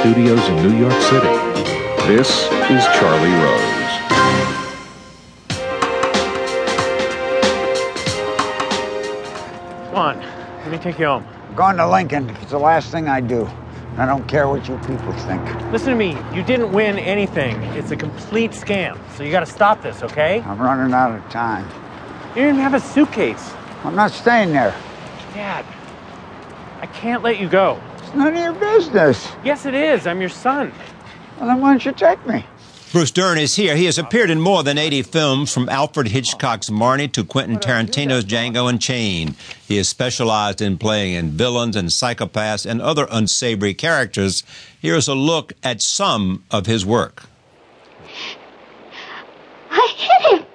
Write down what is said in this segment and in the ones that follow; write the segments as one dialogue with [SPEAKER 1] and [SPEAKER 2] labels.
[SPEAKER 1] studios in New York City. This is Charlie Rose.
[SPEAKER 2] Come on, let me take you home.
[SPEAKER 3] I'm going to Lincoln. It's the last thing I do. I don't care what you people think.
[SPEAKER 2] Listen to me. You didn't win anything. It's a complete scam. So you got to stop this, okay?
[SPEAKER 3] I'm running out of time.
[SPEAKER 2] You didn't have a suitcase.
[SPEAKER 3] I'm not staying there.
[SPEAKER 2] Dad, I can't let you go.
[SPEAKER 3] It's none of your business.
[SPEAKER 2] Yes, it is. I'm your son.
[SPEAKER 3] Well, then why don't you take me?
[SPEAKER 4] Bruce Dern is here. He has appeared in more than 80 films, from Alfred Hitchcock's Marnie to Quentin Tarantino's Django Unchained. He has specialized in playing in villains and psychopaths and other unsavory characters. Here's a look at some of his work.
[SPEAKER 5] I hit him.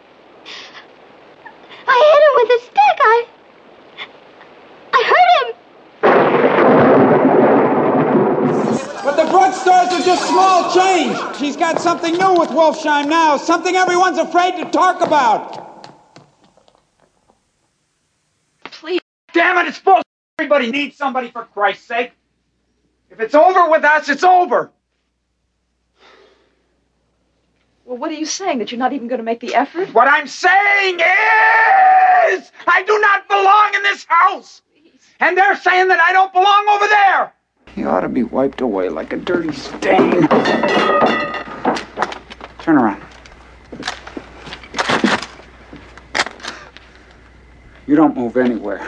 [SPEAKER 5] I hit him with a stick. I. I hurt him.
[SPEAKER 6] But the drugstores are just small change. She's got something new with Wolfsheim now, something everyone's afraid to talk about.
[SPEAKER 5] Please.
[SPEAKER 6] Damn it, it's bullshit. Everybody needs somebody for Christ's sake. If it's over with us, it's over.
[SPEAKER 7] Well, what are you saying? That you're not even going to make the effort?
[SPEAKER 6] What I'm saying is, I do not belong in this house. And they're saying that I don't belong over there. He ought to be wiped away like a dirty stain. Turn around. You don't move anywhere.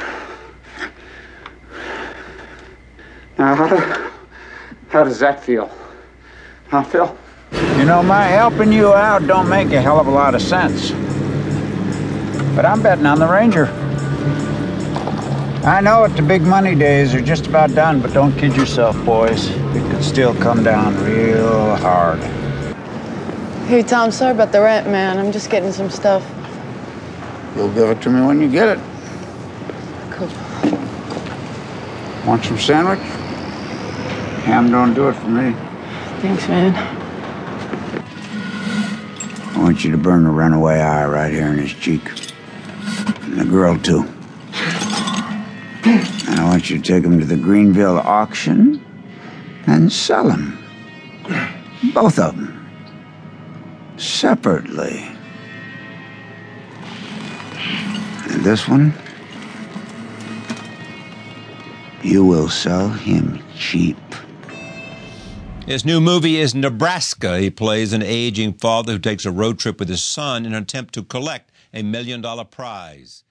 [SPEAKER 6] Now, how, do, how does that feel? Huh, Phil?
[SPEAKER 3] You know, my helping you out don't make a hell of a lot of sense. But I'm betting on the Ranger. I know it, the big money days are just about done, but don't kid yourself, boys. It could still come down real hard.
[SPEAKER 8] Hey, Tom, sorry about the rent, man. I'm just getting some stuff.
[SPEAKER 3] You'll give it to me when you get it.
[SPEAKER 8] Cool.
[SPEAKER 3] Want some sandwich? Ham don't do it for me.
[SPEAKER 8] Thanks, man.
[SPEAKER 3] I want you to burn the runaway eye right here in his cheek. And the girl, too. I want you to take them to the Greenville auction and sell them. Both of them. Separately. And this one, you will sell him cheap.
[SPEAKER 4] His new movie is Nebraska. He plays an aging father who takes a road trip with his son in an attempt to collect a million dollar prize.